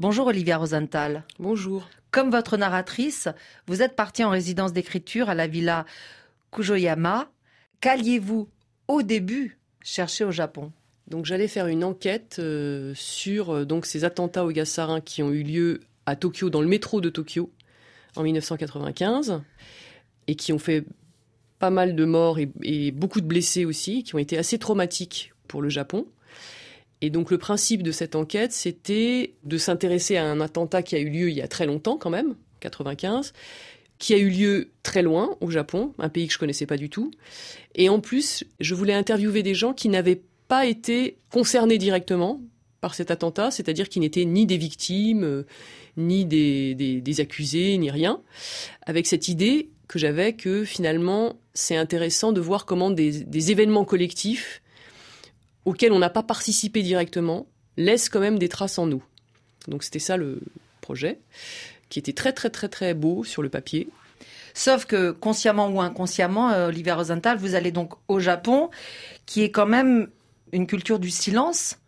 Bonjour Olivia Rosenthal. Bonjour. Comme votre narratrice, vous êtes partie en résidence d'écriture à la villa Kujoyama. Qu'alliez-vous au début chercher au Japon? Donc j'allais faire une enquête euh, sur euh, donc ces attentats au gaz sarin qui ont eu lieu à Tokyo, dans le métro de Tokyo, en 1995, et qui ont fait pas mal de morts et, et beaucoup de blessés aussi, qui ont été assez traumatiques pour le Japon. Et donc le principe de cette enquête, c'était de s'intéresser à un attentat qui a eu lieu il y a très longtemps quand même, 95, qui a eu lieu très loin, au Japon, un pays que je connaissais pas du tout. Et en plus, je voulais interviewer des gens qui n'avaient pas été concernés directement par cet attentat, c'est-à-dire qui n'étaient ni des victimes, euh, ni des, accusés, ni rien, avec cette idée que j'avais que finalement, c'est intéressant de voir comment des événements collectifs auxquels on n'a pas participé directement laissent quand même des traces en nous. Donc c'était ça le projet, qui était très très très très beau sur le papier. Sauf que consciemment ou inconsciemment, euh, Olivier Rosenthal, vous allez donc au Japon, qui est quand même une culture du silence.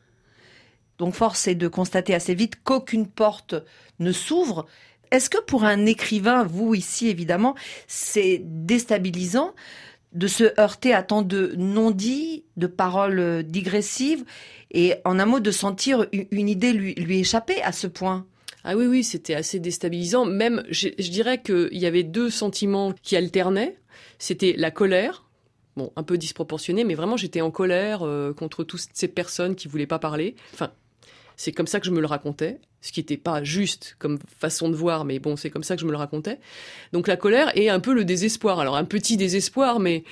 Donc force est de constater assez vite qu'aucune porte ne s'ouvre. Est-ce que pour un écrivain, vous ici évidemment, c'est déstabilisant de se heurter à tant de non-dits, de paroles digressives, et en un mot de sentir une idée lui, lui échapper à ce point ah oui, oui, c'était assez déstabilisant. Même, je, je dirais qu'il y avait deux sentiments qui alternaient. C'était la colère, bon, un peu disproportionnée, mais vraiment j'étais en colère euh, contre toutes ces personnes qui voulaient pas parler. Enfin, c'est comme ça que je me le racontais, ce qui n'était pas juste comme façon de voir, mais bon, c'est comme ça que je me le racontais. Donc la colère et un peu le désespoir. Alors un petit désespoir, mais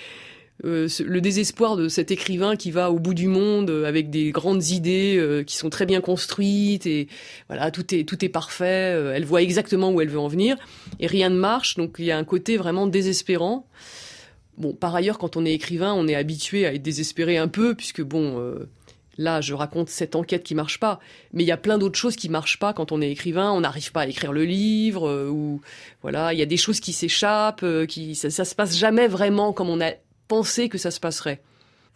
euh, le désespoir de cet écrivain qui va au bout du monde euh, avec des grandes idées euh, qui sont très bien construites et voilà tout est tout est parfait. euh, elle voit exactement où elle veut en venir et rien ne marche. Donc il y a un côté vraiment désespérant. Bon, par ailleurs, quand on est écrivain, on est habitué à être désespéré un peu puisque bon. Là, je raconte cette enquête qui marche pas, mais il y a plein d'autres choses qui marchent pas quand on est écrivain. On n'arrive pas à écrire le livre, euh, ou voilà, il y a des choses qui s'échappent, euh, qui ça, ça se passe jamais vraiment comme on a pensé que ça se passerait.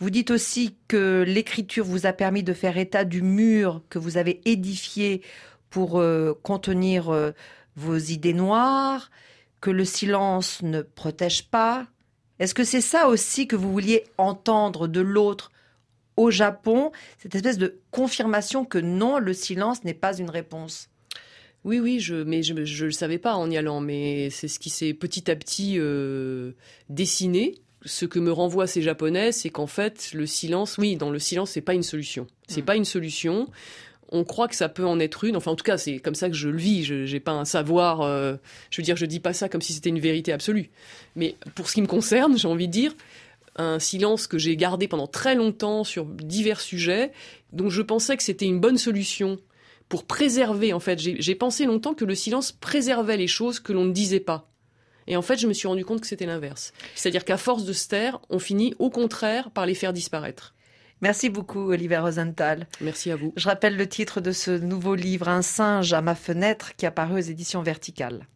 Vous dites aussi que l'écriture vous a permis de faire état du mur que vous avez édifié pour euh, contenir vos idées noires, que le silence ne protège pas. Est-ce que c'est ça aussi que vous vouliez entendre de l'autre au Japon, cette espèce de confirmation que non, le silence n'est pas une réponse Oui, oui, je, mais je ne le savais pas en y allant, mais c'est ce qui s'est petit à petit euh, dessiné. Ce que me renvoient ces Japonais, c'est qu'en fait, le silence, oui, dans le silence, c'est pas une solution. C'est Mm. pas une solution. On croit que ça peut en être une. Enfin, en tout cas, c'est comme ça que je le vis. Je n'ai pas un savoir. euh, je veux dire, je dis pas ça comme si c'était une vérité absolue. Mais pour ce qui me concerne, j'ai envie de dire un silence que j'ai gardé pendant très longtemps sur divers sujets, dont je pensais que c'était une bonne solution pour préserver, en fait, j'ai pensé longtemps que le silence préservait les choses que l'on ne disait pas. Et en fait, je me suis rendu compte que c'était l'inverse. C'est-à-dire qu'à force de se taire, on finit au contraire par les faire disparaître. Merci beaucoup, Olivier Rosenthal. Merci à vous. Je rappelle le titre de ce nouveau livre, Un singe à ma fenêtre, qui est apparu aux éditions Verticales.